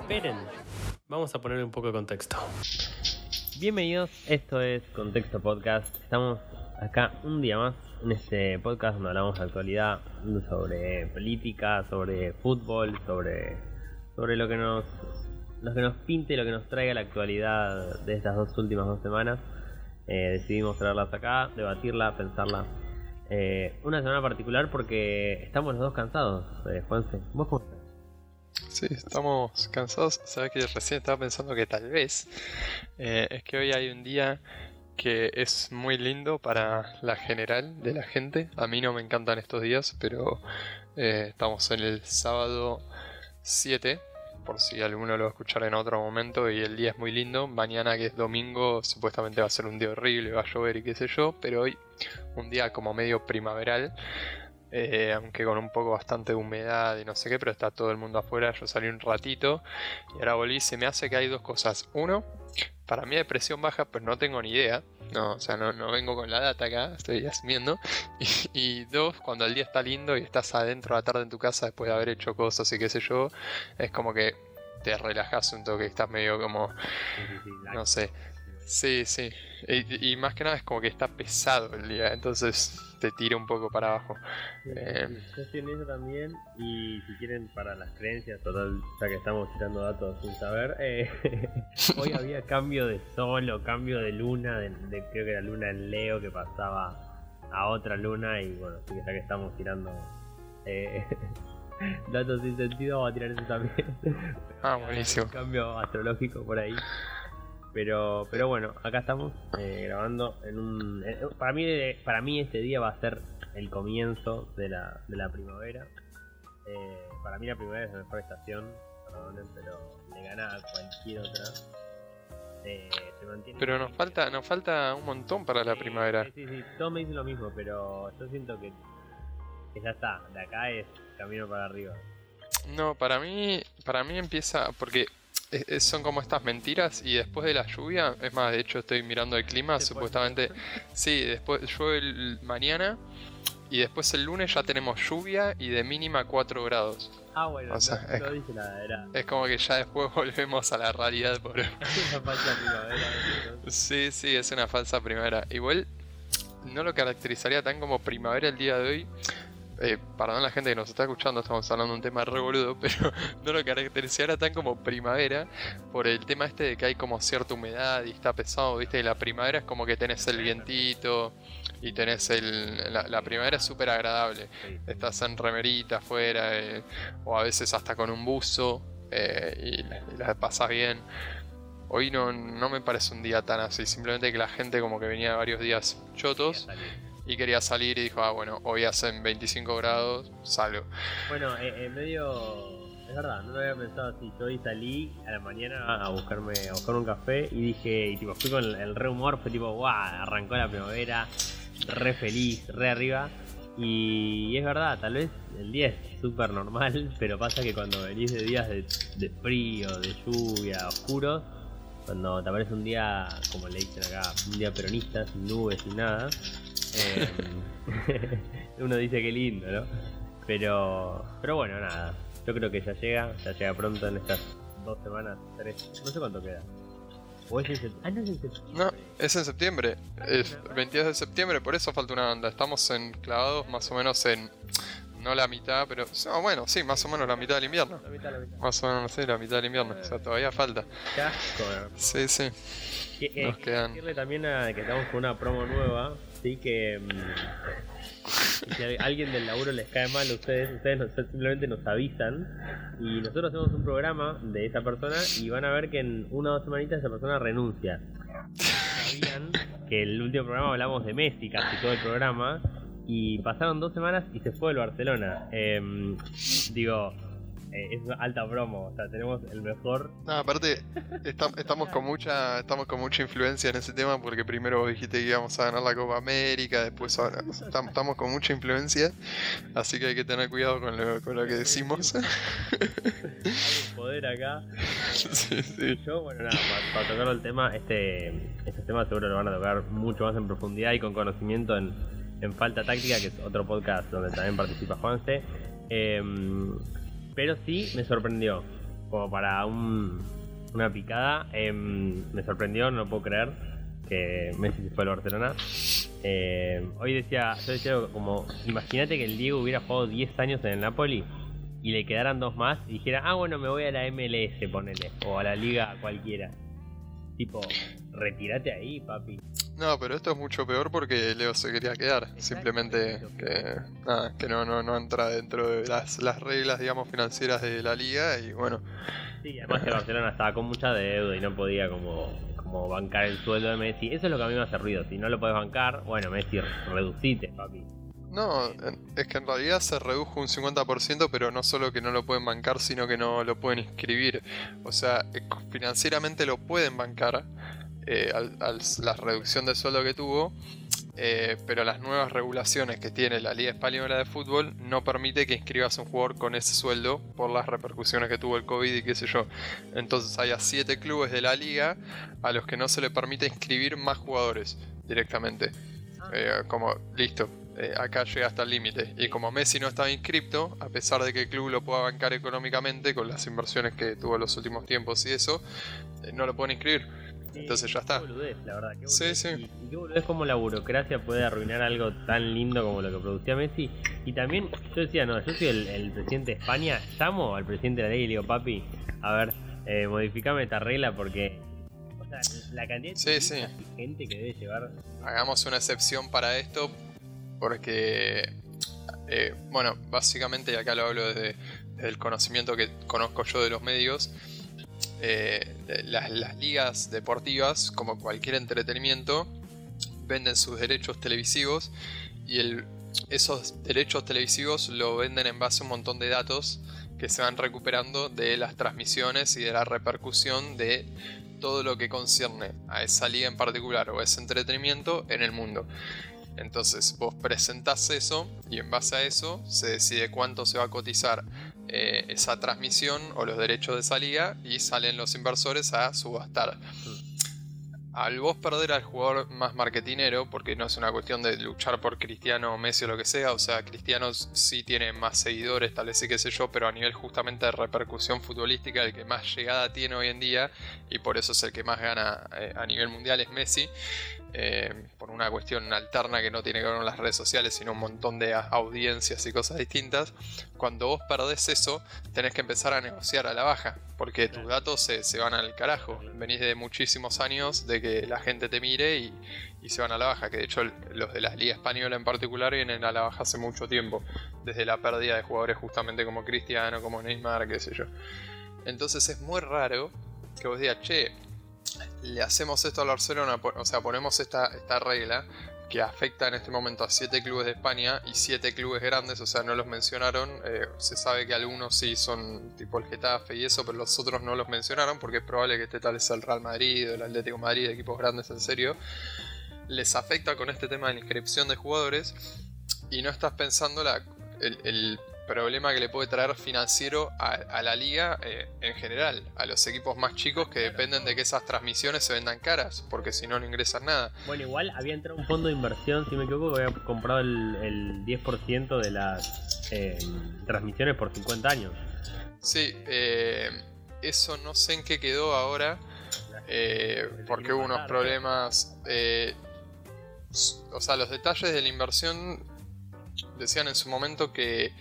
Esperen, vamos a poner un poco de contexto. Bienvenidos, esto es Contexto Podcast. Estamos acá un día más en este podcast donde hablamos de actualidad, sobre política, sobre fútbol, sobre, sobre lo que nos lo que nos pinte, lo que nos traiga la actualidad de estas dos últimas dos semanas. Eh, decidimos traerlas acá, debatirla, pensarla. Eh, una semana particular porque estamos los dos cansados, eh, Juanse. ¿Vos cómo estás? Sí, estamos cansados. Sabes que recién estaba pensando que tal vez eh, es que hoy hay un día que es muy lindo para la general de la gente. A mí no me encantan estos días, pero eh, estamos en el sábado 7 por si alguno lo va a escuchar en otro momento y el día es muy lindo. Mañana que es domingo supuestamente va a ser un día horrible, va a llover y qué sé yo, pero hoy un día como medio primaveral, eh, aunque con un poco bastante de humedad y no sé qué, pero está todo el mundo afuera, yo salí un ratito y ahora volví, se me hace que hay dos cosas. Uno, para mí hay presión baja, pero no tengo ni idea. No, o sea, no, no vengo con la data acá, estoy asumiendo. Y, y, dos, cuando el día está lindo y estás adentro a la tarde en tu casa después de haber hecho cosas y qué sé yo, es como que te relajas un toque, estás medio como, no sé. Sí, sí. Y, y, más que nada es como que está pesado el día, entonces te tira un poco para abajo. Sí, eh, yo estoy en eso también y si quieren para las creencias, total, ya que estamos tirando datos sin saber, eh, hoy había cambio de sol o cambio de luna, de, de, creo que era luna en Leo que pasaba a otra luna y bueno, así que ya que estamos tirando eh, datos sin sentido, vamos a tirar eso también. Ah, buenísimo. Un cambio astrológico por ahí. Pero, pero bueno, acá estamos eh, grabando en un. Eh, para mí, para mí este día va a ser el comienzo de la, de la primavera. Eh, para mí la primavera es la mejor estación, perdonen, pero le gana a cualquier otra. Eh, se mantiene pero nos falta, nos falta un montón para la primavera. Sí, sí, sí, todos me dicen lo mismo, pero yo siento que, que ya está, de acá es camino para arriba. No, para mí, para mí empieza, porque es, son como estas mentiras y después de la lluvia, es más, de hecho estoy mirando el clima, supuestamente, sí, después llueve el mañana y después el lunes ya tenemos lluvia y de mínima 4 grados. Ah, bueno, O sea, no, es- no dice nada, era. Es como que ya después volvemos a la realidad. Por... una falsa primavera. Sí, sí, es una falsa primavera. Igual no lo caracterizaría tan como primavera el día de hoy. Eh, perdón la gente que nos está escuchando, estamos hablando de un tema re boludo, pero no lo caracterizaría tan como primavera por el tema este de que hay como cierta humedad y está pesado, viste, y la primavera es como que tenés el vientito y tenés el... La, primavera es súper agradable. Estás en remerita afuera, eh, o a veces hasta con un buzo, eh, y, la, la pasas bien. Hoy no, no me parece un día tan así, simplemente que la gente como que venía varios días chotos. Y quería salir y dijo, ah bueno, hoy hacen 25 grados, salgo. Bueno, eh, en medio. Es verdad, no lo había pensado así. Yo hoy salí a la mañana a buscarme a buscar un café y dije, y tipo, fui con el, el re humor, fue tipo, guau, arrancó la primavera, re feliz, re arriba. Y es verdad, tal vez el día es súper normal, pero pasa que cuando venís de días de, de frío, de lluvia, oscuros, cuando te aparece un día, como le dicen acá, un día peronista, sin nubes, sin nada, eh, uno dice que lindo, ¿no? Pero, pero bueno, nada. Yo creo que ya llega, ya llega pronto en estas dos semanas, tres, no sé cuánto queda. O es en septiembre. Ah, no es en septiembre. No, es en septiembre, es 22 de septiembre, por eso falta una banda. Estamos en clavados más o menos en, no la mitad, pero, no, bueno, sí, más o menos la mitad del invierno. La mitad, la mitad. Más o menos, sí, la mitad del invierno, o sea, todavía falta. Qué asco, ¿no? Sí, sí. Que, eh, Nos quedan- decirle también a que estamos con una promo nueva, sí que mm, si a alguien del laburo les cae mal a ustedes, ustedes nos- simplemente nos avisan y nosotros hacemos un programa de esa persona y van a ver que en una o dos semanitas esa persona renuncia. Sabían que el último programa hablamos de Messi, casi todo el programa, y pasaron dos semanas y se fue el Barcelona. Em, digo, eh, es una alta promo, o sea, tenemos el mejor No, aparte, estam- estamos con mucha estamos con mucha influencia en ese tema porque primero vos dijiste que íbamos a ganar la Copa América, después ahora o sea, tam- estamos con mucha influencia, así que hay que tener cuidado con lo, con lo que decimos. hay un poder acá. sí, sí. Yo, bueno, nada, para, para tocar el tema, este, este tema seguro lo van a tocar mucho más en profundidad y con conocimiento en, en Falta Táctica, que es otro podcast donde también participa Juanse. Em, pero sí me sorprendió. Como para un, una picada. Em, me sorprendió, no puedo creer que Messi se fue al Barcelona. Em, hoy decía, yo decía como, imagínate que el Diego hubiera jugado 10 años en el Napoli y le quedaran dos más y dijera, ah, bueno, me voy a la MLS, ponele, o a la liga cualquiera. Tipo, retírate ahí, papi. No, pero esto es mucho peor porque Leo se quería quedar. Simplemente que, nada, que no, no, no entra dentro de las, las reglas, digamos, financieras de la liga y bueno. Sí, además que Barcelona estaba con mucha deuda y no podía como, como bancar el sueldo de Messi. Eso es lo que a mí me hace ruido. Si no lo puedes bancar, bueno, Messi, reducite, papi. No, es que en realidad se redujo un 50%, pero no solo que no lo pueden bancar, sino que no lo pueden inscribir. O sea, eh, financieramente lo pueden bancar, eh, al, la reducción de sueldo que tuvo, eh, pero las nuevas regulaciones que tiene la Liga Española de Fútbol no permite que inscribas un jugador con ese sueldo por las repercusiones que tuvo el COVID y qué sé yo. Entonces hay a siete clubes de la liga a los que no se le permite inscribir más jugadores directamente. Ah. como, listo, eh, acá llega hasta el límite. Y como Messi no estaba inscripto, a pesar de que el club lo pueda bancar económicamente con las inversiones que tuvo en los últimos tiempos y eso, eh, no lo pueden inscribir. Entonces ya está. Boludez, la verdad. Qué sí, sí. Y, qué boludez como la burocracia puede arruinar algo tan lindo como lo que producía Messi. Y también, yo decía, no, yo soy el, presidente de España, llamo al presidente de la ley y le digo, papi, a ver, eh, modificame esta regla porque o sea, la cantidad de gente que debe llevar. Hagamos una excepción para esto porque, eh, bueno, básicamente, y acá lo hablo desde, el conocimiento que conozco yo de los medios, eh, las, ligas deportivas, como cualquier entretenimiento, venden sus derechos televisivos y esos derechos televisivos lo venden en base a un montón de datos que se van recuperando de las transmisiones y de la repercusión de todo lo que concierne a esa liga en particular o ese entretenimiento en el mundo. Entonces vos presentás eso y en base a eso se decide cuánto se va a cotizar eh, esa transmisión o los derechos de salida y salen los inversores a subastar. Al vos perder al jugador más marketinero, porque no es una cuestión de luchar por Cristiano, Messi o lo que sea, o sea, Cristiano sí tiene más seguidores, tal vez sí que sé yo, pero a nivel justamente de repercusión futbolística, el que más llegada tiene hoy en día, y por eso es el que más gana eh, a nivel mundial, es Messi. Eh, por una cuestión alterna que no tiene que ver con las redes sociales, sino un montón de audiencias y cosas distintas, cuando vos perdés eso, tenés que empezar a negociar a la baja, porque tus datos se, van al carajo. Venís de muchísimos años de que la gente te mire y, se van a la baja, que de hecho los de la Liga Española en particular vienen a la baja hace mucho tiempo, desde la pérdida de jugadores justamente como Cristiano, como Neymar, qué sé yo. Entonces es muy raro que vos digas, che, le hacemos esto al Barcelona, o sea, ponemos esta, esta regla que afecta en este momento a 7 clubes de España y 7 clubes grandes, o sea, no los mencionaron. Eh, se sabe que algunos sí son tipo el Getafe y eso, pero los otros no los mencionaron porque es probable que este tal es el Real Madrid el Atlético Madrid, equipos grandes en serio. Les afecta con este tema de la inscripción de jugadores y no estás pensando el problema que le puede traer financiero a, la liga eh, en general, a los equipos más chicos que dependen de que esas transmisiones se vendan caras, porque si no, no ingresan nada. Bueno, igual había entrado un fondo de inversión, si me equivoco, que había comprado el, 10% de las eh, transmisiones por 50 años. Sí, eh, eso no sé en qué quedó ahora, porque hubo unos problemas. o sea, los detalles de la inversión decían en su momento que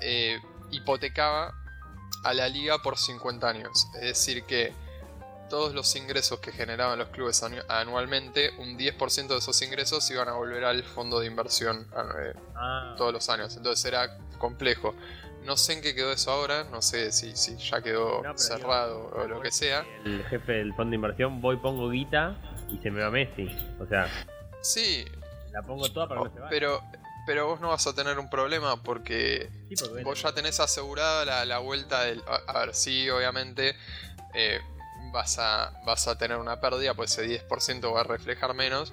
eh, hipotecaba a la liga por 50 años. Es decir, que todos los ingresos que generaban los clubes anualmente, un 10% de esos ingresos iban a volver al fondo de inversión eh, ah. todos los años. Entonces era complejo. No sé en qué quedó eso ahora, no sé si, si ya quedó cerrado o lo que sea. El jefe del fondo de inversión, voy, pongo guita y se me va Messi. O sea, sí. La pongo toda para que se vaya. Pero pero vos no vas a tener un problema porque, vos ya tenés asegurada la, vuelta del... A, ver, sí, obviamente eh, vas, a, vas a tener una pérdida, pues ese 10% va a reflejar menos,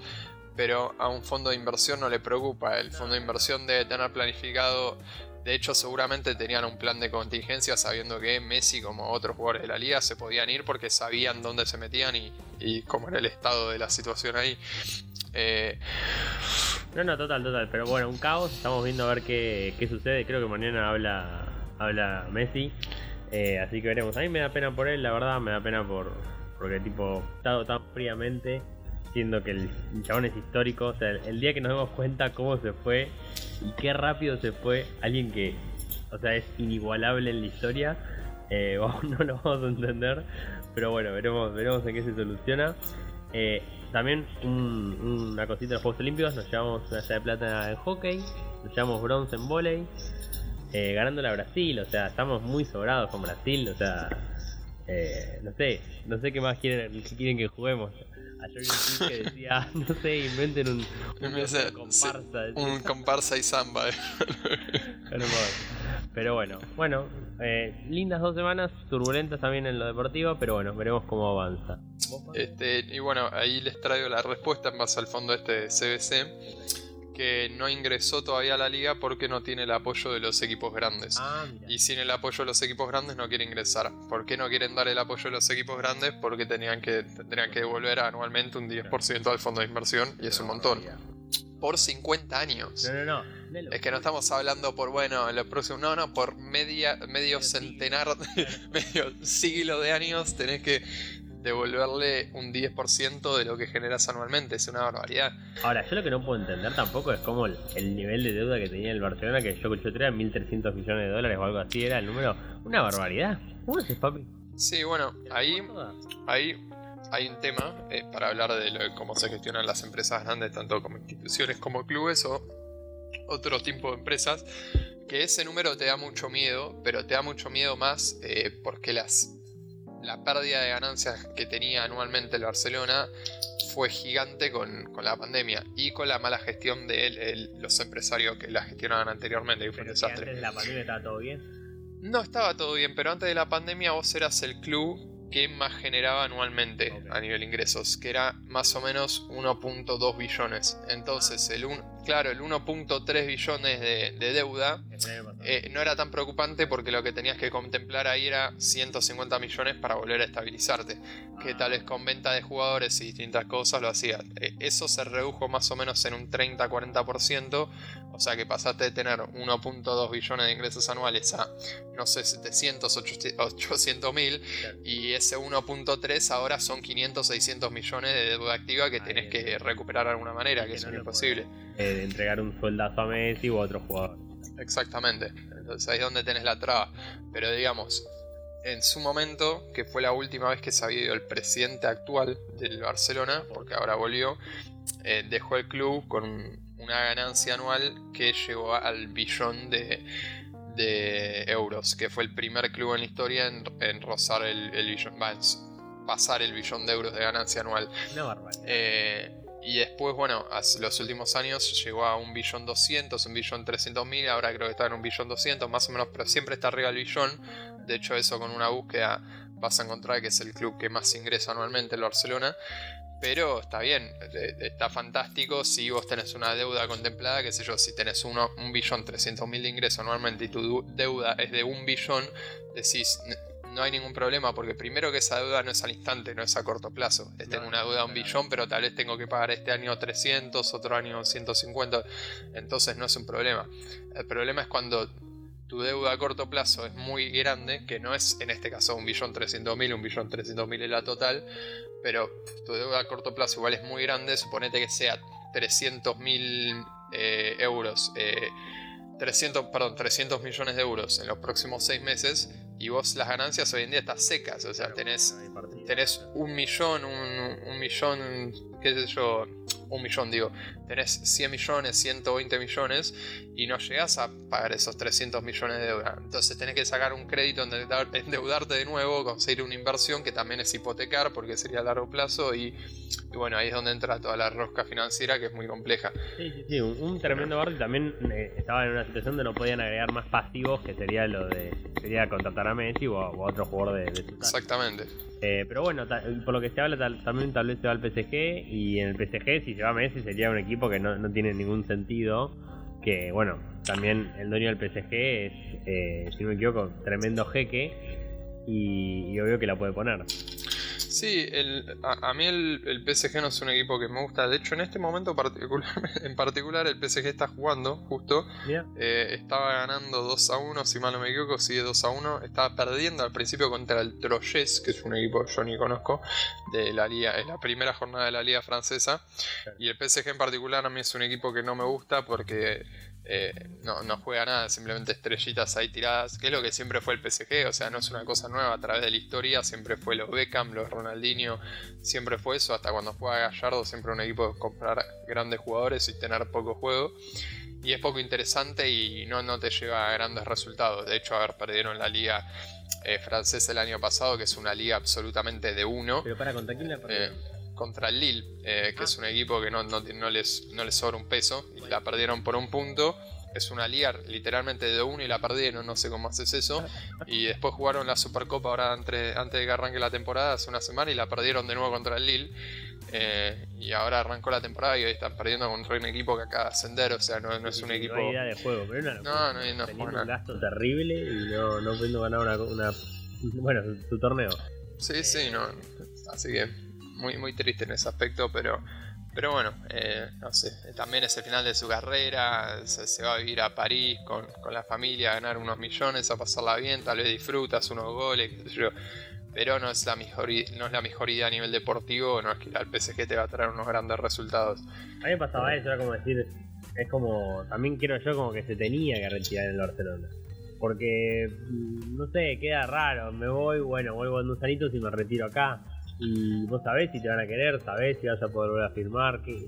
pero a un fondo de inversión no le preocupa. El fondo de inversión debe tener planificado... De hecho, seguramente tenían un plan de contingencia sabiendo que Messi, como otros jugadores de la liga, se podían ir porque sabían dónde se metían y, y cómo era el estado de la situación ahí. Eh, No, no, total, total. Pero bueno, un caos. Estamos viendo a ver qué, qué sucede. Creo que mañana habla, habla Messi. Eh, así que veremos. A mí me da pena por él, la verdad. Me da pena por porque tipo, estado tan fríamente. Siendo que el chabón es histórico. O sea, el, día que nos demos cuenta cómo se fue y qué rápido se fue alguien que, o sea, es inigualable en la historia. Eh, no lo vamos a entender. Pero bueno, veremos, veremos en qué se soluciona. Eh, también una cosita de los Juegos Olímpicos, nos llevamos medalla de plata en hockey, nos llevamos bronce en volei, eh, ganándole a Brasil, o sea, estamos muy sobrados con Brasil, o sea, eh, no sé, no sé qué más quieren, quieren que juguemos. Ayer vi un que decía, no sé, inventen un, un, comparsa. un comparsa y samba. pero bueno, bueno, eh, lindas dos semanas, turbulentas también en lo deportivo, pero bueno, veremos cómo avanza. Este, y bueno, ahí les traigo la respuesta en base al fondo este de CBC, que no ingresó todavía a la liga porque no tiene el apoyo de los equipos grandes. Ah, y sin el apoyo de los equipos grandes no quiere ingresar. ¿Por qué no quieren dar el apoyo de los equipos grandes? Porque tenían que, tendrían que devolver anualmente un 10% al fondo de inversión y es un montón. Por 50 años. No, no, no. Es que no estamos hablando por, bueno, en los próximos. No, no, por media, medio centenar, medio siglo de años tenés que devolverle un 10% de lo que generas anualmente. Es una barbaridad. Ahora, yo lo que no puedo entender tampoco es cómo el, nivel de deuda que tenía el Barcelona, que yo escuché era 1.300 millones de dólares o algo así, era el número. Una barbaridad. ¿Cómo es, papi? Sí, bueno, ahí, ahí hay un tema eh, para hablar de cómo se gestionan las empresas grandes, tanto como instituciones como clubes o otro tipo de empresas, que ese número te da mucho miedo, pero te da mucho miedo más eh, porque las, la pérdida de ganancias que tenía anualmente el Barcelona fue gigante con, la pandemia y con la mala gestión de los empresarios que la gestionaban anteriormente. fue Antes de la pandemia estaba todo bien. No estaba todo bien, pero antes de la pandemia vos eras el club que más generaba anualmente a nivel ingresos, que era más o menos 1.2 billones. Entonces, el un, claro, el 1.3 billones de, deuda eh, no era tan preocupante porque lo que tenías que contemplar ahí era 150 millones para volver a estabilizarte, que ah. tal vez con venta de jugadores y distintas cosas lo hacía. Eh, eso se redujo más o menos en un 30-40%, o sea que pasaste de tener 1.2 billones de ingresos anuales a, no sé, 700, 800 mil, y ese 1.3 ahora son 500, 600 millones de deuda activa que tenés que recuperar de alguna manera, que, es imposible. Eh, entregar un sueldazo a Messi u otro jugador. Exactamente, entonces ahí es donde tenés la traba. Pero digamos, en su momento, que fue la última vez que se había ido el presidente actual del Barcelona, porque ahora volvió, eh, dejó el club con una ganancia anual que llegó al billón de, euros, que fue el primer club en la historia en, rozar el, billón, pasar el billón de euros de ganancia anual. Barbaridad. Eh, y después, bueno, hace los últimos años llegó a un billón 200, un billón 300 mil, ahora creo que está en un billón 200, más o menos, pero siempre está arriba del billón. De hecho, eso con una búsqueda vas a encontrar que es el club que más ingresa anualmente el Barcelona. Pero está bien, está fantástico si vos tenés una deuda contemplada, qué sé yo, si tenés uno, un billón 300 mil de ingreso anualmente y tu deuda es de un billón, decís, no hay ningún problema, porque primero que esa deuda no es al instante, no es a corto plazo. tengo una deuda de un billón, pero tal vez tengo que pagar este año 300, otro año 150, entonces no es un problema. El problema es cuando tu deuda a corto plazo es muy grande, que no es en este caso un billón 300 mil, un billón 300 mil es la total, pero tu deuda a corto plazo igual es muy grande, suponete que sea 300 mil eh, euros. 300, eh, perdón, 300 millones de euros en los próximos 6 meses, y vos las ganancias hoy en día están secas, o sea, tenés, tenés un millón, un, un millón, qué sé yo, un millón, digo, tenés 100 millones, 120 millones y no llegas a pagar esos 300 millones de deuda. Entonces tenés que sacar un crédito, endeudarte de nuevo, conseguir una inversión que también es hipotecar porque sería a largo plazo y, bueno, ahí es donde entra toda la rosca financiera que es muy compleja. Sí, sí, sí, un, tremendo barrio y también eh, estaba en una situación donde no podían agregar más pasivos que sería lo de sería contratar a Messi o a, otro jugador de, de Exactamente. Eh, pero bueno, por lo que se habla, también tal vez se va al PSG. Y en el PSG, si se va Messi, sería un equipo que no, tiene ningún sentido. Que bueno, también el dueño del PSG es, eh, si no me equivoco, tremendo jeque. Y, obvio que la puede poner. Sí, el, a, mí el, el, PSG no es un equipo que me gusta. De hecho, en este momento particular, en particular, el PSG está jugando, justo. Eh, estaba ganando 2 a 1, si mal no me equivoco, sigue 2 a 1. Estaba perdiendo al principio contra el Troyes, que es un equipo que yo ni conozco, de la liga, es la primera jornada de la liga francesa. Y el PSG en particular a mí es un equipo que no me gusta porque eh, no, no, juega nada, simplemente estrellitas ahí tiradas, que es lo que siempre fue el PSG, o sea, no es una cosa nueva a través de la historia, siempre fue los Beckham, los Ronaldinho, siempre fue eso, hasta cuando juega Gallardo, siempre un equipo de comprar grandes jugadores y tener poco juego. Y es poco interesante y no, no te lleva a grandes resultados. De hecho, a ver, perdieron la liga eh, francesa el año pasado, que es una liga absolutamente de uno. Pero para contar quién la contra el Lille, eh, que es un equipo que no, no, no, les, no les sobra un peso, y la perdieron por un punto. Es una liga literalmente de uno y la perdieron, no sé cómo haces eso. Y después jugaron la Supercopa ahora antes, antes de que arranque la temporada, hace una semana, y la perdieron de nuevo contra el Lille. Eh, y ahora arrancó la temporada y hoy están perdiendo contra un equipo que acaba de ascender, o sea, no, no es un equipo. No idea de juego, pero no, no, no, no un gasto terrible y no, no pudiendo ganar una, una, bueno, su, torneo. Sí, sí, no. Así que muy, muy triste en ese aspecto, pero, pero bueno, eh, no sé, también es el final de su carrera, se, va a vivir a París con, la familia, a ganar unos millones, a pasarla bien, tal vez disfrutas unos goles, pero no es la mejor no es la mejor idea a nivel deportivo, no es que al PSG te va a traer unos grandes resultados. A mí pasaba eso, era como decir, es como, también quiero yo como que se tenía que retirar en el Barcelona. Porque, mm, no sé, queda raro, me voy, bueno, vuelvo en dos anitos y me retiro acá y vos sabés si te van a querer, sabés si vas a poder volver a firmar, que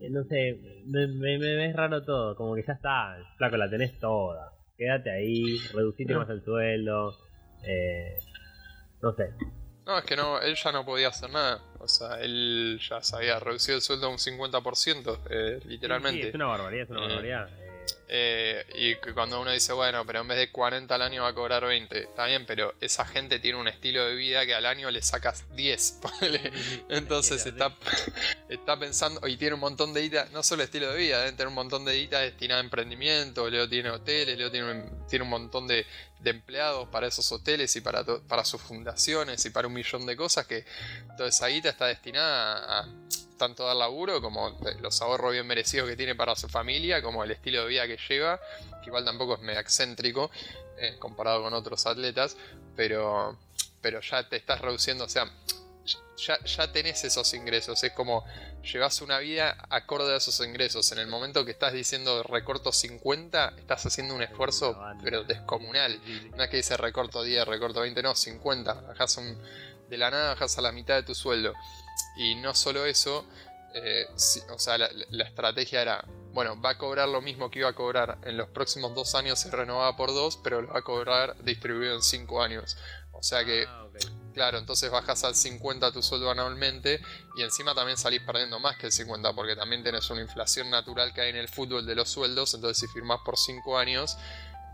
eh, no sé, me, me, ves raro todo, como que ya está, flaco, la tenés toda, quédate ahí, reducite más el sueldo, eh, no sé. No, es que no, él ya no podía hacer nada, o sea, él ya se había reducido el sueldo a un 50%, eh, literalmente. es una barbaridad, es una barbaridad. Eh, y cuando uno dice, bueno, pero en vez de 40 al año va a cobrar 20, está bien, pero esa gente tiene un estilo de vida que al año le sacas 10. Entonces está, está pensando, y tiene un montón de guita, no solo estilo de vida, deben tener un montón de guita destinada a emprendimiento, Leo tiene hoteles, Leo tiene un, tiene un montón de, de empleados para esos hoteles y para, para sus fundaciones y para un millón de cosas que toda esa guita está destinada a tanto dar laburo como los ahorros bien merecidos que tiene para su familia, como el estilo de vida que lleva, que igual tampoco es mega excéntrico eh, comparado con otros atletas, pero, pero ya te estás reduciendo, o sea, ya, ya, tenés esos ingresos, es como llevas una vida acorde a esos ingresos. En el momento que estás diciendo recorto 50, estás haciendo un esfuerzo pero descomunal. No es que dice recorto 10, recorto 20, no, 50. Bajas un, de la nada bajas a la mitad de tu sueldo. Y no solo eso, eh, o sea, la, estrategia era, bueno, va a cobrar lo mismo que iba a cobrar en los próximos dos años, se renovaba por dos, pero lo va a cobrar distribuido en cinco años. O sea que, ah, claro, entonces bajas al 50 tu sueldo anualmente y encima también salís perdiendo más que el 50 porque también tenés una inflación natural que hay en el fútbol de los sueldos, entonces si firmás por cinco años,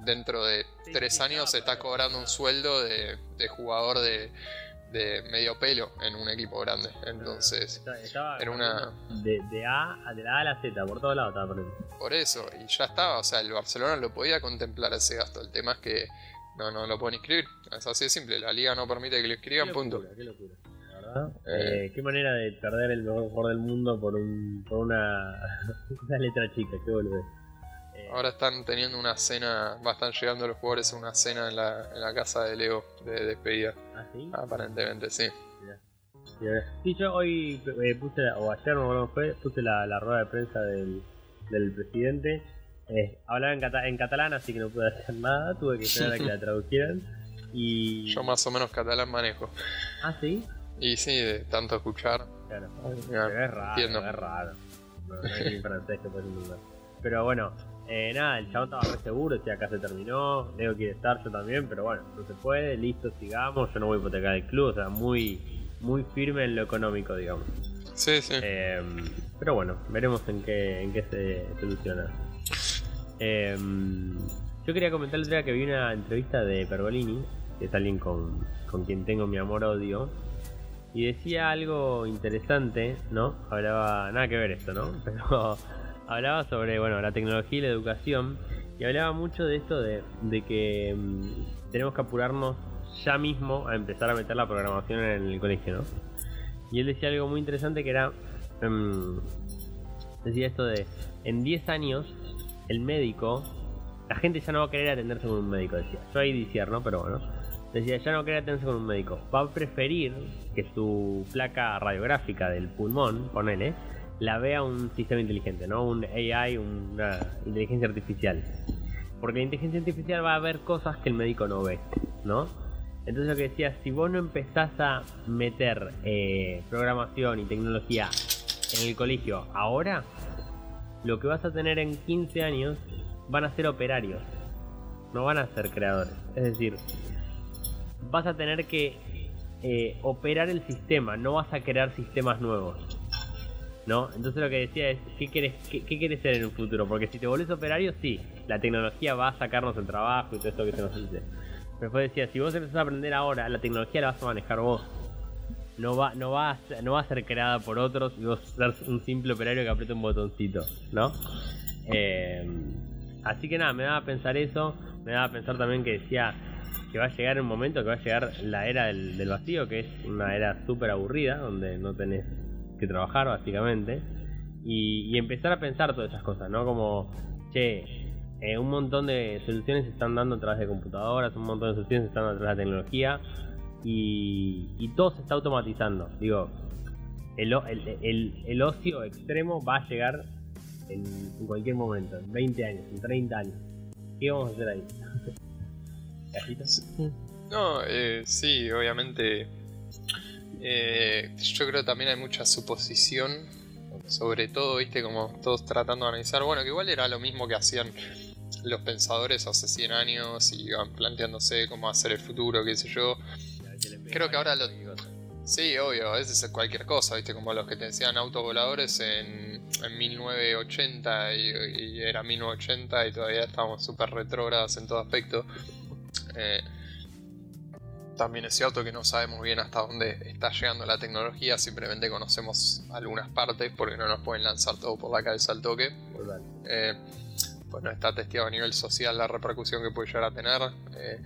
dentro de tres años se está cobrando un sueldo de jugador de de medio pelo en un equipo grande. Entonces, en una. De, de, A, de la A a la Z, por todos lados estaba Por eso, y ya estaba, o sea, el Barcelona lo podía contemplar ese gasto. El tema es que no, no lo pueden inscribir. Es así de simple, la liga no permite que lo inscriban, punto. Qué locura. ¿verdad? Eh, qué manera de perder el mejor jugador del mundo por, un, por una, una letra chica, qué volver. Ahora están teniendo una cena, va, están llegando los jugadores a una cena en la, en la casa de Leo de despedida. ¿Ah, sí? Aparentemente, sí. Sí, yo hoy eh, puse, o ayer no fue, puse la, la, rueda de prensa del, del presidente. Eh, hablaba en, en, catalán, así que no pude hacer nada, tuve que esperar a que la tradujeran. Y... Yo más o menos catalán manejo. ¿Ah, sí? Y sí, de tanto escuchar. Claro, es raro, es raro. No, hay francés que puede Pero bueno, eh, nada, el chabón estaba re seguro, decía acá se terminó, Leo quiere estar, yo también, pero bueno, no se puede, listo, sigamos, yo no voy a hipotecar el club, o sea, muy, muy firme en lo económico, digamos. Sí, sí. Eh, pero bueno, veremos en qué, en qué se soluciona. Eh, yo quería comentar el día que vi una entrevista de Pergolini, que es alguien con, con quien tengo mi amor-odio, y decía algo interesante, ¿no? Hablaba, nada que ver esto, ¿no? Pero hablaba sobre bueno, la tecnología y la educación y hablaba mucho de esto de, que mm, tenemos que apurarnos ya mismo a empezar a meter la programación en el colegio, ¿no? Y él decía algo muy interesante que era, em, decía esto de, en 10 años, el médico, la gente ya no va a querer atenderse con un médico, decía. Yo ahí decía, ¿no? Pero bueno, decía, ya no va atenderse con un médico. Va a preferir que su placa radiográfica del pulmón, ponele, la vea un sistema inteligente, ¿no? Un AI, una inteligencia artificial. Porque la inteligencia artificial va a ver cosas que el médico no ve, ¿no? Entonces lo que decía, si vos no empezás a meter eh, programación y tecnología en el colegio ahora, lo que vas a tener en 15 años van a ser operarios, no van a ser creadores. Es decir, vas a tener que eh, operar el sistema, no vas a crear sistemas nuevos. ¿No? Entonces lo que decía es, ¿qué quieres, qué, qué ser en un futuro? Porque si te volvés operario, sí, la tecnología va a sacarnos el trabajo y todo esto que se nos dice. Pero después decía, si vos empezás a aprender ahora, la tecnología la vas a manejar vos. No va, no va, a, no va a ser creada por otros y vos ser un simple operario que aprieta un botoncito, ¿no? Eh, así que nada, me daba a pensar eso, me daba a pensar también que decía que va a llegar un momento que va a llegar la era del, del vacío, que es una era súper aburrida, donde no tenés que trabajar básicamente, y, empezar a pensar todas esas cosas, ¿no? Como, che, eh, un montón de soluciones se están dando a través de computadoras, un montón de soluciones se están dando a través de la tecnología, y, todo se está automatizando. Digo, el, el, ocio extremo va a llegar en, cualquier momento, en 20 años, en 30 años. ¿Qué vamos a hacer ahí? No, eh, sí, obviamente eh, yo creo que también hay mucha suposición, sobre todo, viste, como todos tratando de analizar, bueno, que igual era lo mismo que hacían los pensadores hace 100 años y iban planteándose cómo hacer el futuro, qué sé yo. Creo que ahora lo... Sí, obvio, a veces es cualquier cosa, viste, como los que te decían autovoladores en, en 1980 y, era 1980 y todavía estábamos súper retrógrados en todo aspecto. Eh, también es cierto que no sabemos bien hasta dónde está llegando la tecnología, simplemente conocemos algunas partes porque no nos pueden lanzar todo por la cabeza al toque. Eh, pues no está testeado a nivel social la repercusión que puede llegar a tener. Eh,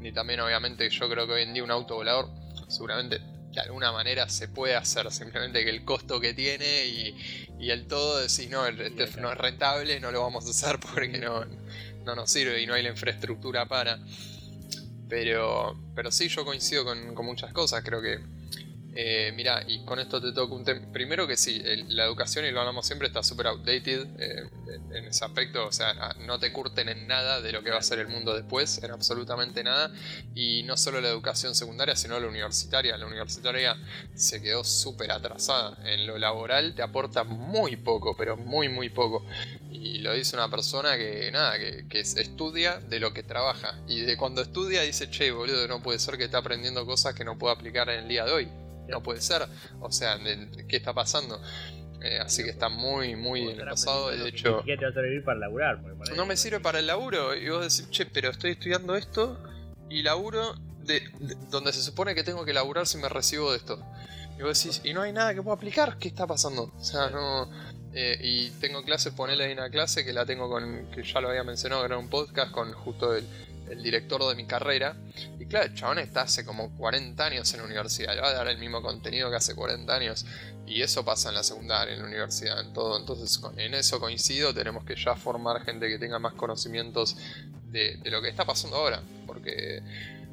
ni también obviamente yo creo que hoy en día un auto volador seguramente de alguna manera se puede hacer, simplemente que el costo que tiene y, el todo decís no, este no es rentable, no lo vamos a hacer porque no, no nos sirve y no hay la infraestructura para. Pero, pero sí, yo coincido con, con muchas cosas. Creo que eh, mira, y con esto te toco un tema. Primero que sí, la educación, y lo hablamos siempre, está súper outdated eh, en ese aspecto. O sea, no te curten en nada de lo que va a ser el mundo después, en absolutamente nada. Y no solo la educación secundaria, sino la universitaria. La universitaria se quedó súper atrasada. En lo laboral te aporta muy poco, pero muy, muy poco. Y lo dice una persona que, nada, que, que estudia de lo que trabaja. Y de cuando estudia dice, che, boludo, no puede ser que esté aprendiendo cosas que no puedo aplicar en el día de hoy no puede ser. O sea, ¿qué está pasando? Eh, así que está muy, muy en el pasado. De hecho, te va a servir para laburar. no me sirve para el laburo. Y vos decís, che, pero estoy estudiando esto y laburo de, donde se supone que tengo que laburar si me recibo de esto. Y vos decís, y no hay nada que pueda aplicar. ¿Qué está pasando? O sea, no. Eh, y tengo clases, ponele ahí una clase que la tengo con, que ya lo había mencionado, era un podcast con justo el, el director de mi carrera. Y claro, el chabón está hace como 40 años en la universidad, le va a dar el mismo contenido que hace 40 años. Y eso pasa en la secundaria, en la universidad, en todo. Entonces, en eso coincido, tenemos que ya formar gente que tenga más conocimientos de, lo que está pasando ahora. Porque,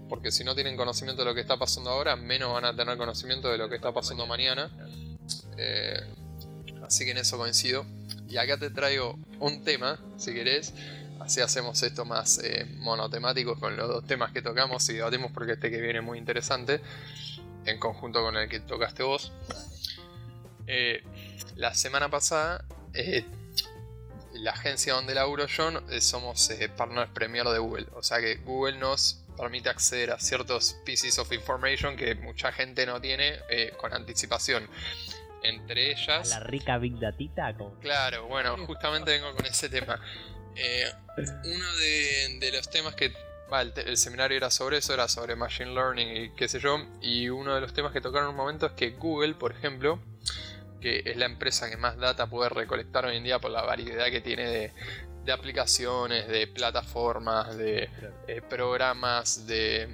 porque si no tienen conocimiento de lo que está pasando ahora, menos van a tener conocimiento de lo que está pasando mañana. Eh, así que en eso coincido. Y acá te traigo un tema, si querés, Así hacemos esto más eh, monotemático con los dos temas que tocamos y debatimos porque este que viene es muy interesante, en conjunto con el que tocaste vos. Eh, la semana pasada, eh, la agencia donde laburo yo somos partners premier de Google. O sea que Google nos permite acceder a ciertos pieces of information que mucha gente no tiene con anticipación. Entre ellas. La rica Big Datita. Claro, bueno, justamente vengo con ese tema. Eh, uno de, los temas que. el, seminario era sobre eso, era sobre Machine Learning y qué sé yo. Y uno de los temas que tocaron en un momento es que Google, por ejemplo, que es la empresa que más data puede recolectar hoy en día por la variedad que tiene de, aplicaciones, de plataformas, de eh, programas, de,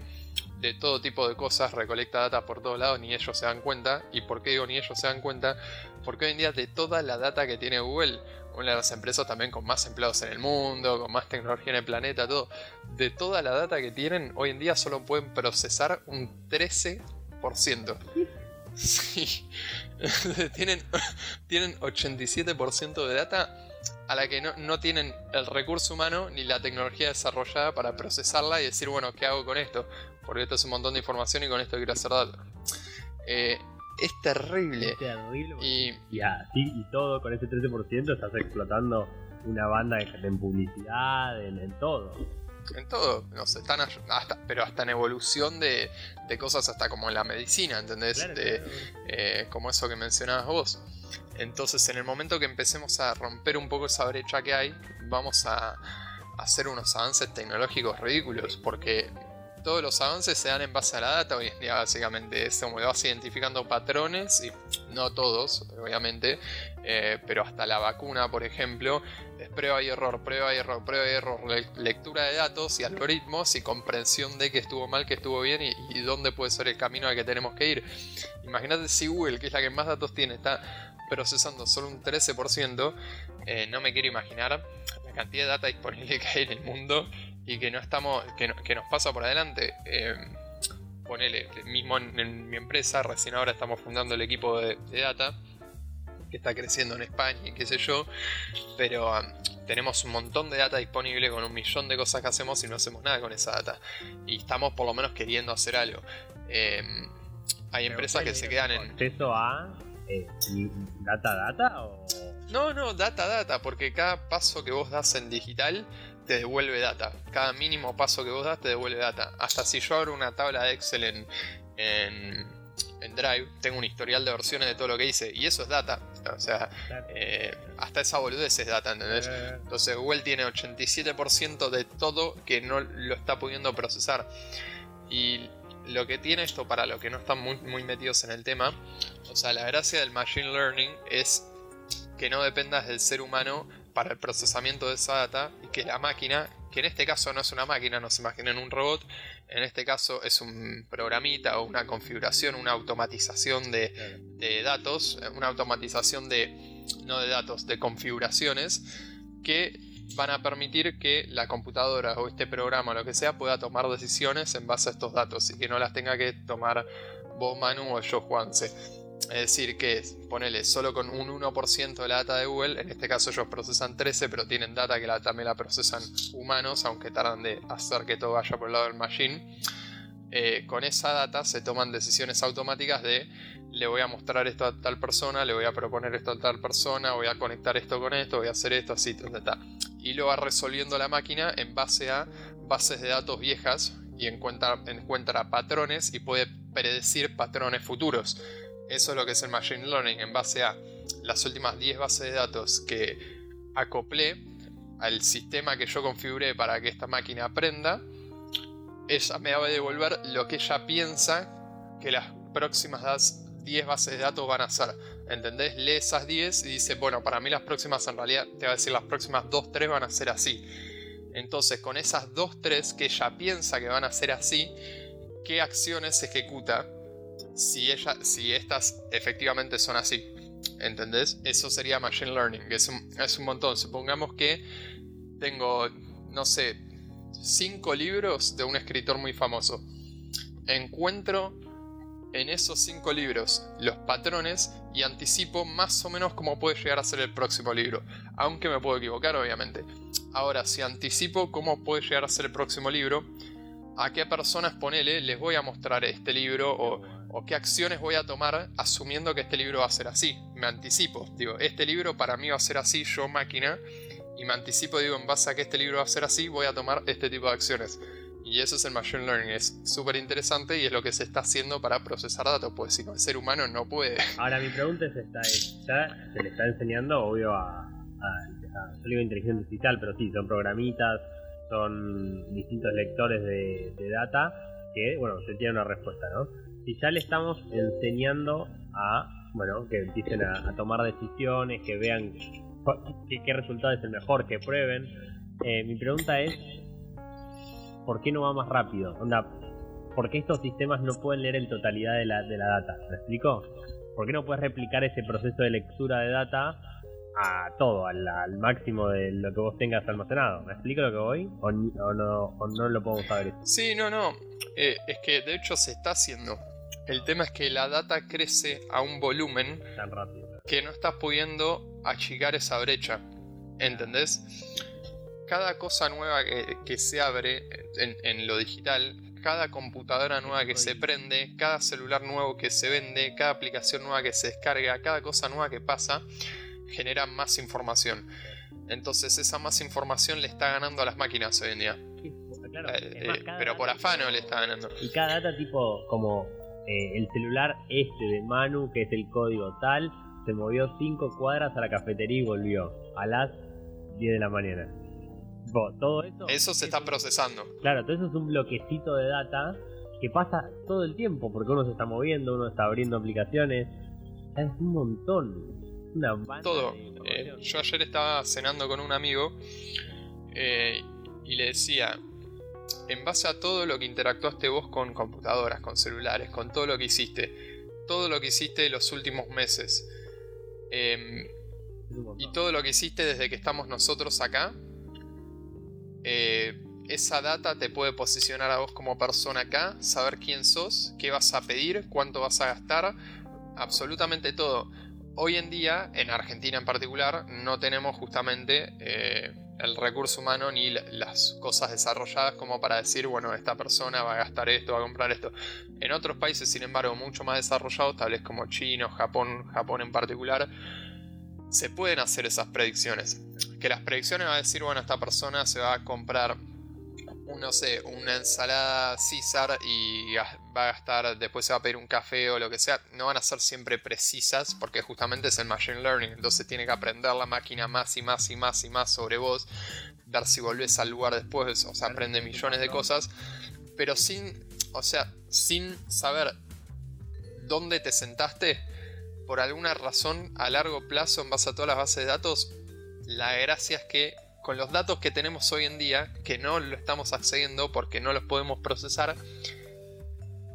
de todo tipo de cosas, recolecta data por todos lados, ni ellos se dan cuenta. ¿Y por qué digo ni ellos se dan cuenta? Porque hoy en día de toda la data que tiene Google, una de las empresas también con más empleados en el mundo, con más tecnología en el planeta, todo, de toda la data que tienen, hoy en día solo pueden procesar un 13%. Sí, tienen, tienen 87% de data a la que no, tienen el recurso humano ni la tecnología desarrollada para procesarla y decir, bueno, ¿qué hago con esto? Porque esto es un montón de información y con esto quiero hacer datos. Eh, es terrible. Es terrible. Y, y, así y todo, con ese 13% estás explotando una banda en publicidad, en, todo. En todo, no sé, están hasta, pero hasta en evolución de, cosas hasta como en la medicina, ¿entendés? Eh, como eso que mencionabas vos. Entonces, en el momento que empecemos a romper un poco esa brecha que hay, vamos a hacer unos avances tecnológicos ridículos, porque todos los avances se dan en base a la data hoy en día, básicamente. Es como vas identificando patrones, y no todos, obviamente, eh, pero hasta la vacuna, por ejemplo, es prueba y error, prueba y error, prueba y error, lectura de datos y algoritmos y comprensión de que estuvo mal, que estuvo bien y, dónde puede ser el camino al que tenemos que ir. Imagínate si Google, que es la que más datos tiene, está procesando solo un 13%, eh, no me quiero imaginar la cantidad de data disponible que hay en el mundo y que no estamos, que, nos pasa por adelante. Eh, ponele, mismo en, mi empresa, recién ahora estamos fundando el equipo de, data que está creciendo en España y qué sé yo, pero um, tenemos un montón de data disponible con un millón de cosas que hacemos y no hacemos nada con esa data. Y estamos por lo menos queriendo hacer algo. Eh, hay empresas que se quedan en... Acceso a eh, data data o no no data data porque cada paso que vos das en digital te devuelve data. Cada mínimo paso que vos das te devuelve data. Hasta si yo abro una tabla de Excel en, en, Drive tengo un historial de versiones de todo lo que hice y eso es data. O sea eh, hasta esa boludez es data ¿entendés? entonces Google tiene 87% de todo que no lo está pudiendo procesar. Y lo que tiene esto para los que no están muy, muy metidos en el tema, o sea, la gracia del machine learning es que no dependas del ser humano para el procesamiento de esa data y que la máquina, que en este caso no es una máquina, no se imaginen un robot, en este caso es un programita o una configuración, una automatización de, de datos, una automatización de, no de datos, de configuraciones que van a permitir que la computadora o este programa o lo que sea pueda tomar decisiones en base a estos datos y que no las tenga que tomar vos Manu o yo Juanse. Es decir, que ponele solo con un 1% de la data de Google, en este caso ellos procesan 13, pero tienen data que también la procesan humanos, aunque tardan de hacer que todo vaya por el lado del machine. Eh, con esa data se toman decisiones automáticas de le voy a mostrar esto a tal persona, le voy a proponer esto a tal persona, voy a conectar esto con esto, voy a hacer esto así, tal, Y lo va resolviendo la máquina en base a bases de datos viejas y encuentra, encuentra patrones y puede predecir patrones futuros. Eso es lo que es el Machine Learning en base a las últimas 10 bases de datos que acoplé al sistema que yo configuré para que esta máquina aprenda. Ella me va a devolver lo que ella piensa que las próximas 10 bases de datos van a ser. ¿Entendés? Lee esas 10 y dice, bueno, para mí las próximas en realidad, te va a decir las próximas 2, 3 van a ser así. Entonces, con esas 2, 3 que ella piensa que van a ser así, ¿qué acciones ejecuta si, ella, si estas efectivamente son así? ¿Entendés? Eso sería Machine Learning, es un, es un montón. Supongamos que tengo, no sé, 5 libros de un escritor muy famoso. Encuentro en esos cinco libros los patrones y anticipo más o menos cómo puede llegar a ser el próximo libro. Aunque me puedo equivocar, obviamente. Ahora, si anticipo cómo puede llegar a ser el próximo libro, a qué personas ponele les voy a mostrar este libro o, o qué acciones voy a tomar asumiendo que este libro va a ser así. Me anticipo. Digo, este libro para mí va a ser así, yo máquina. Y me anticipo, digo, en base a que este libro va a ser así, voy a tomar este tipo de acciones. Y eso es el Machine Learning, es súper interesante y es lo que se está haciendo para procesar datos, pues si no, el ser humano no puede. Ahora mi pregunta es esta, ¿ya se le está enseñando, obvio, a, a, yo digo inteligencia digital, pero sí, son programitas, son distintos lectores de, data que, bueno, se tiene una respuesta, ¿no? Si ya le estamos enseñando a, bueno, que empiecen a, tomar decisiones, que vean qué, qué resultado es el mejor, que prueben, eh, mi pregunta es, ¿por qué no va más rápido? Onda, por qué estos sistemas no pueden leer en totalidad de la, de la data. ¿Me explico? ¿Por qué no puedes replicar ese proceso de lectura de data a todo, al, al máximo de lo que vos tengas almacenado? ¿Me explico lo que voy? ¿O, no, o no lo podemos saber? Sí, no, no. Eh, es que de hecho se está haciendo. El tema es que la data crece a un volumen tan rápido? que no estás pudiendo achicar esa brecha. ¿Entendés? Cada cosa nueva que, que se abre en, en lo digital, cada computadora nueva que se prende, cada celular nuevo que se vende, cada aplicación nueva que se descarga, cada cosa nueva que pasa, genera más información. Entonces esa más información le está ganando a las máquinas hoy en día. Claro, Eh, más, eh, pero por afano le está ganando. Y cada data tipo como eh, el celular este de Manu, que es el código tal, se movió 5 cuadras a la cafetería y volvió a las 10 de la mañana. Tipo, todo eso... Eso se es está un- procesando. Claro, todo eso es un bloquecito de data que pasa todo el tiempo, porque uno se está moviendo, uno está abriendo aplicaciones. Es un montón. Todo. Eh, yo ayer estaba cenando con un amigo eh, y le decía, en base a todo lo que interactuaste vos con computadoras, con celulares, con todo lo que hiciste, todo lo que hiciste los últimos meses, em, y todo lo que hiciste desde que estamos nosotros acá, eh, esa data te puede posicionar a vos como persona acá, saber quién sos, qué vas a pedir, cuánto vas a gastar, absolutamente todo. Hoy en día, en Argentina en particular, no tenemos justamente eh, el recurso humano ni la- las cosas desarrolladas como para decir, bueno, esta persona va a gastar esto, va a comprar esto. En otros países, sin embargo, mucho más desarrollados, tales como China, Japón, Japón en particular, se pueden hacer esas predicciones. Que las predicciones va a decir, bueno, esta persona se va a comprar, un, no sé, una ensalada César y va a gastar, después se va a pedir un café o lo que sea. No van a ser siempre precisas porque justamente es el machine learning. Entonces tiene que aprender la máquina más y más y más y más sobre vos. Ver si volvés al lugar después. O sea, aprende millones de cosas. Pero sin, o sea, sin saber dónde te sentaste, por alguna razón a largo plazo en base a todas las bases de datos, la gracia es que con los datos que tenemos hoy en día, que no lo estamos accediendo porque no los podemos procesar,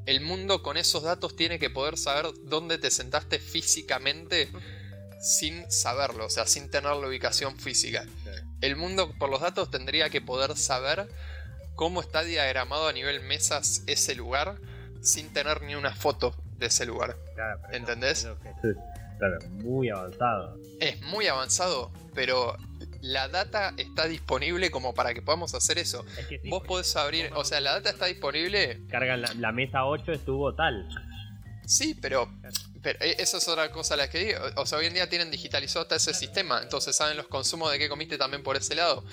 el mundo con esos datos tiene que poder saber dónde te sentaste físicamente sin saberlo, o sea, sin tener la ubicación física. El mundo por los datos tendría que poder saber cómo está diagramado a nivel mesas ese lugar sin tener ni una foto de ese lugar. Claro, eso- ¿Entendés? eso- eso es, claro, muy avanzado. Es muy avanzado, pero la data está disponible como para que podamos hacer eso. Es que sí, Vos porque podés abrir, o sea, la data está disponible, cargan la, la mesa 8 estuvo tal. sí, pero, pero e- eso es otra cosa a la que digo. O sea, hoy en día tienen digitalizado hasta ese sistema, entonces saben los consumos de qué comiste también por ese lado.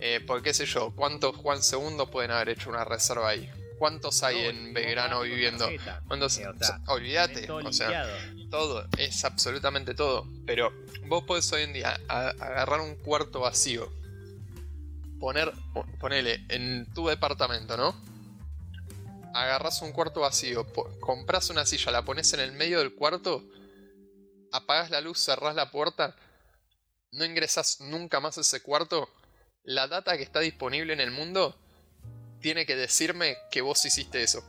Eh, porque qué sé yo, ¿cuántos Juan Segundo pueden haber hecho una reserva ahí? ¿Cuántos hay No, en Belgrano viviendo? ¿Cuántos? O sea, olvídate, o sea, todo, es absolutamente todo. Pero vos podés hoy en día agarrar un cuarto vacío, poner, po- ponele en tu departamento, ¿no? Agarrás un cuarto vacío, compras una silla, la pones en el medio del cuarto, apagás la luz, cerrás la puerta, no ingresas nunca más a ese cuarto. La data que está disponible en el mundo tiene que decirme que vos hiciste eso.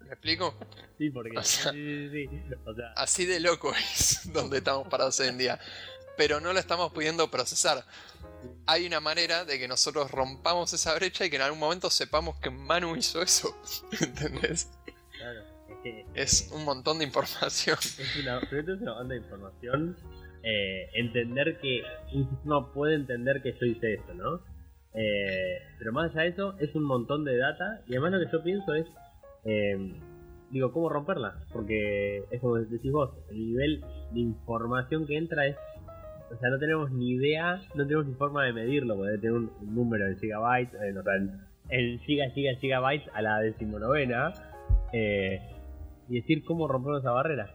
¿Me explico? Sí, porque. O sea- sí, sí, sí. O sea, Así de loco es donde estamos parados hoy en día. Pero no lo estamos pudiendo procesar. Hay una manera de que nosotros rompamos esa brecha y que en algún momento sepamos que Manu hizo eso. ¿Entendés? claro. Es que. Es un montón de información. Es una, es una banda de información. eh, entender que un sistema puede entender que yo hice esto, ¿no? Eh, pero más allá de eso, es un montón de data. Y además lo que yo pienso es. eh, digo, ¿cómo romperla? Porque es como decís vos, el nivel de información que entra es. O sea, no tenemos ni idea, no tenemos ni forma de medirlo, porque tener un, número en gigabytes, eh, o sea, en, en giga, giga, gigabytes a la decimonovena. Eh, y decir cómo romper esa barrera,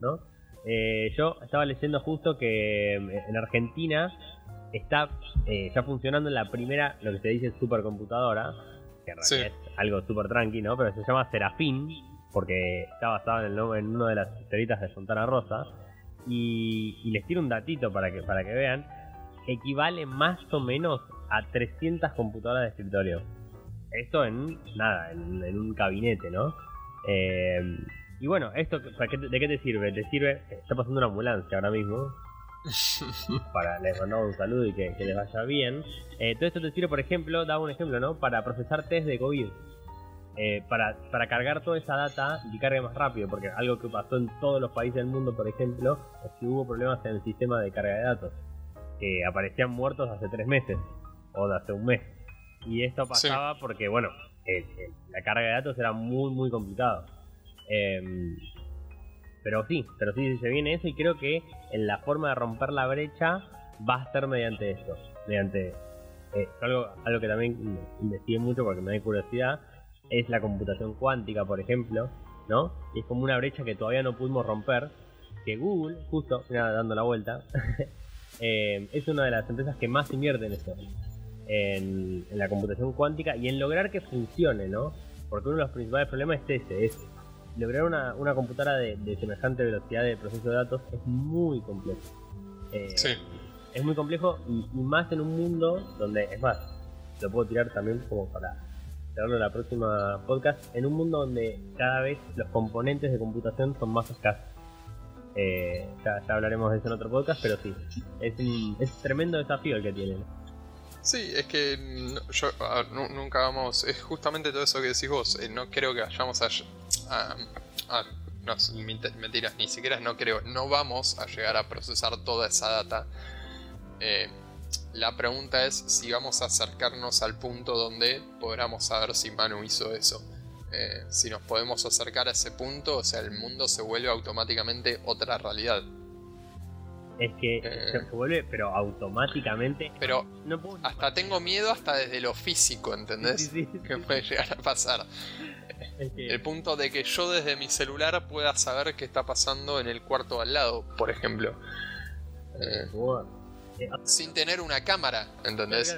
¿no? Eh, yo estaba leyendo justo que eh, en Argentina está eh, ya funcionando la primera, lo que se dice supercomputadora, que en Sí. realidad es algo súper tranqui, ¿no? Pero se llama Serafín, porque está basado en, el en una de las historietas de Fontana Rosa. Y, y les tiro un datito para que, para que vean. Equivale más o menos a 300 computadoras de escritorio. Esto en nada, en, un gabinete, ¿no? Eh, y bueno, esto ¿de qué te sirve? Te sirve, está pasando una ambulancia ahora mismo. para les mandamos un saludo y que, les vaya bien. Eh, todo esto te sirve, por ejemplo, da un ejemplo, ¿no? Para procesar test de COVID. Eh, para, para, cargar toda esa data y cargue más rápido, porque algo que pasó en todos los países del mundo, por ejemplo, es que hubo problemas en el sistema de carga de datos, que aparecían muertos hace tres meses o de hace un mes. Y esto pasaba porque, bueno, la carga de datos era muy, muy complicado. Em, pero sí, pero sí se viene eso y creo que en la forma de romper la brecha va a ser mediante esto, mediante eh, algo, algo que también investigué mucho porque me da curiosidad, es la computación cuántica, por ejemplo, ¿no? Y es como una brecha que todavía no pudimos romper, que Google, justo, mira, dando la vuelta, eh, es una de las empresas que más invierte en esto, en, en, la computación cuántica y en lograr que funcione, ¿no? Porque uno de los principales problemas es ese, es lograr una, una computadora de, semejante velocidad de proceso de datos es muy complejo. Eh, sí. Es muy complejo y, más en un mundo donde, es más, lo puedo tirar también como para en la próxima podcast, en un mundo donde cada vez los componentes de computación son más escasos. Eh, ya, hablaremos de eso en otro podcast, pero sí, es un es tremendo desafío el que tienen. Sí, es que yo nunca vamos, es justamente todo eso que decís vos, eh, no creo que vayamos a, a, no, mentiras, ni siquiera no creo, no vamos a llegar a procesar toda esa data. Eh, la pregunta es si vamos a acercarnos al punto donde podamos saber si Manu hizo eso. Eh, si nos podemos acercar a ese punto, o sea, el mundo se vuelve automáticamente otra realidad. Es que eh. se vuelve, pero automáticamente. Pero hasta tengo miedo hasta desde lo físico, ¿entendés? que puede llegar a pasar. El punto de que yo desde mi celular pueda saber qué está pasando en el cuarto al lado, por ejemplo. Eh, sin tener una cámara, ¿entendés?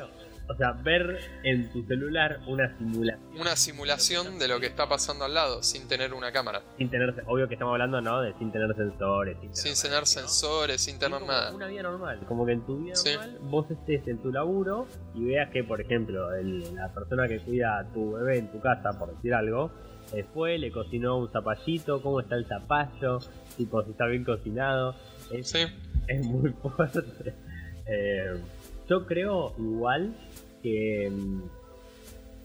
O sea, ver en tu celular una simulación. Una simulación de lo que está pasando al lado, sin tener una cámara. Sin tener, obvio que estamos hablando, ¿no? De sin tener sensores. Sin tener, sensores, sin tener nada. Una vida normal, como que en tu vida normal vos estés en tu laburo y veas que, por ejemplo, la persona que cuida a tu bebé en tu casa, por decir algo, eh, fue, le cocinó un zapallito, cómo está el zapallo, tipo si está bien cocinado. Es, sí. es muy fuerte. Eh, yo creo igual que,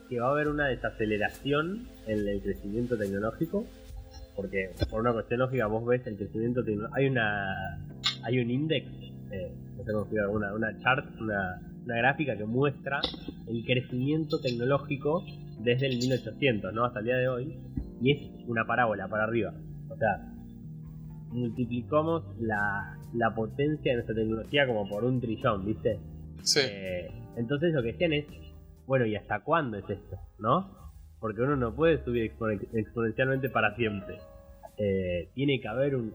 que va a haber una desaceleración en el crecimiento tecnológico. Porque por una cuestión lógica vos ves el crecimiento tecnológico. Hay una hay un index, eh, no sé una, una chart, una, una gráfica que muestra el crecimiento tecnológico desde el 1800 ¿no? hasta el día de hoy. Y es una parábola para arriba. O sea, multiplicamos la, la potencia de nuestra tecnología como por un trillón, ¿viste? Sí. Eh, entonces lo que decían es, bueno, ¿y hasta cuándo es esto? ¿No? Porque uno no puede subir exponencialmente para siempre. Eh, tiene que haber un,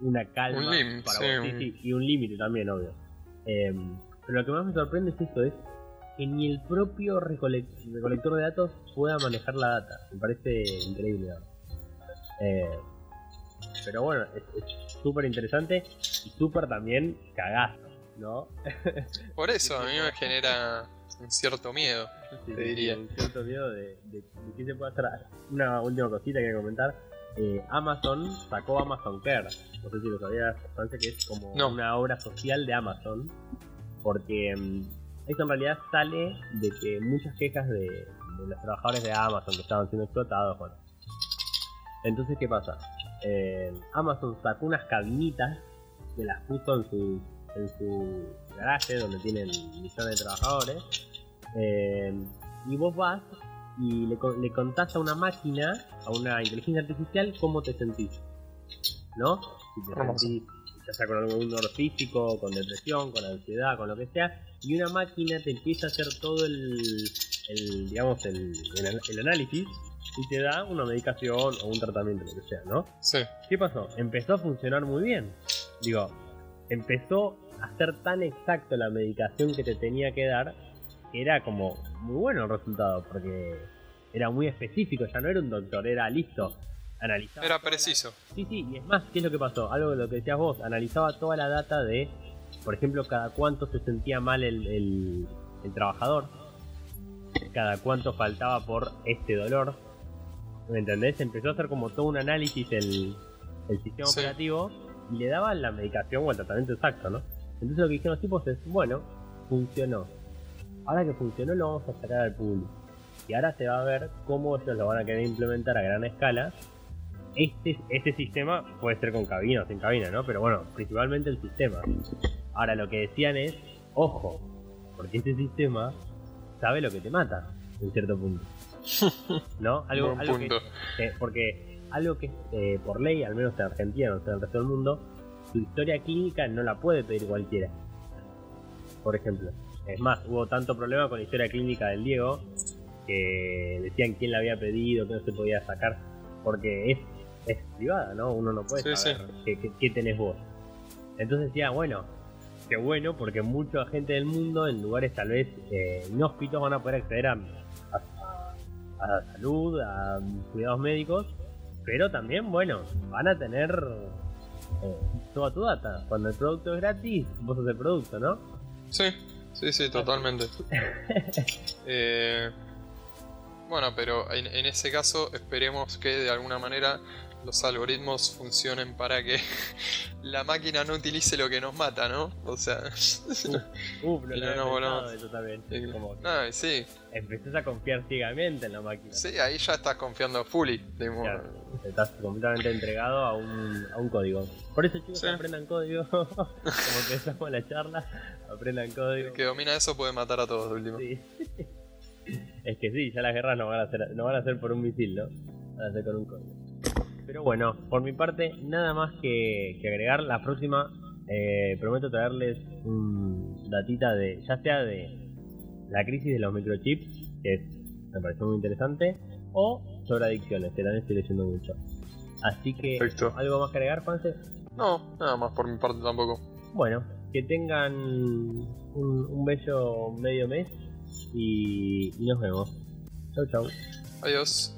una calma para vos. y un límite también, obvio. Em, pero lo que más me sorprende es esto, es que ni el propio recolector de datos pueda manejar la data. Me parece increíble. Eh, pero bueno, es súper interesante y súper también cagazo, ¿no? Por eso a mí me genera un cierto miedo, te diría. Un cierto miedo de, de, qué se puede hacer. Una última cosita que comentar. Eh, Amazon sacó Amazon Care. No sé si lo sabías, parece que es como una obra social de Amazon. Porque mm, esto en realidad sale de que muchas quejas de, de los trabajadores de Amazon que estaban siendo explotados, bueno. Entonces, ¿qué pasa? Eh, Amazon sacó unas cabinitas que las puso en su, en su garaje donde tienen millones de trabajadores. Eh, y vos vas y le, le, contás a una máquina, a una inteligencia artificial, cómo te sentís. ¿No? Si te sentís ya sea con algún dolor físico, con depresión, con ansiedad, con lo que sea, y una máquina te empieza a hacer todo el, el digamos, el, el análisis y te da una medicación o un tratamiento, lo que sea, ¿no? Sí. ¿Qué pasó? Empezó a funcionar muy bien. Digo, empezó a ser tan exacto la medicación que te tenía que dar era como muy bueno el resultado, porque era muy específico, ya no era un doctor, era listo. Analizaba era preciso. Sí, sí, y es más, ¿qué es lo que pasó? Algo de lo que decías vos, analizaba toda la data de, por ejemplo, cada cuánto se sentía mal el, el, el trabajador cada cuánto faltaba por este dolor. ¿Me entendés? Empezó a hacer como todo un análisis el, el sistema Sí. operativo y le daban la medicación o el tratamiento exacto, ¿no? Entonces lo que dijeron los tipos es, bueno, funcionó. Ahora que funcionó lo vamos a sacar al público. Y ahora se va a ver cómo ellos lo van a querer implementar a gran escala. Este, este sistema puede ser con cabina o sin cabina, ¿no? Pero bueno, principalmente el sistema. Ahora lo que decían es, ojo, porque este sistema sabe lo que te mata, en cierto punto. ¿No? Algo, algo que- eh, porque algo que eh, por ley, al menos en Argentina, no sé en el resto del mundo, su historia clínica no la puede pedir cualquiera. Por ejemplo. Es más, hubo tanto problema con la historia clínica del Diego que decían quién la había pedido, que no se podía sacar, porque es, es privada, ¿no? Uno no puede Sí, saber Qué, qué- qué tenés vos. Entonces decía, bueno, qué bueno, porque mucha gente del mundo, en lugares tal vez eh, inhóspitos, van a poder acceder a, a- a salud, a cuidados médicos, pero también, bueno, van a tener eh, toda tu data. Cuando el producto es gratis, vos sos el producto, ¿no? Sí, sí, sí, totalmente. Eh, bueno, pero en, en ese caso esperemos que de alguna manera los algoritmos funcionen para que la máquina no utilice lo que nos mata, ¿no? O sea... Uf, no Y lo no, no. eso también. Eh, Como sí, empezás a confiar ciegamente en la máquina. sí, ahí ya estás confiando fully. Claro, estás completamente entregado a un, a un código. Por eso, chicos, Sí. aprendan código. Como empezamos la charla, aprendan código. El que domina eso puede matar a todos de último. Sí. es que sí, ya las guerras no van a ser, no van a ser por un misil, ¿no? Van a ser con un código. Pero bueno, por mi parte, nada más que, que agregar. La próxima, eh, prometo traerles un datita de, ya sea de la crisis de los microchips, que es, me pareció muy interesante, o sobre adicciones, que también estoy leyendo mucho. Así que, Perfecto. ¿algo más que agregar, Juanse? No, nada más por mi parte tampoco. Bueno, que tengan un, un bello medio mes y, y nos vemos. Chau, chau. Adiós.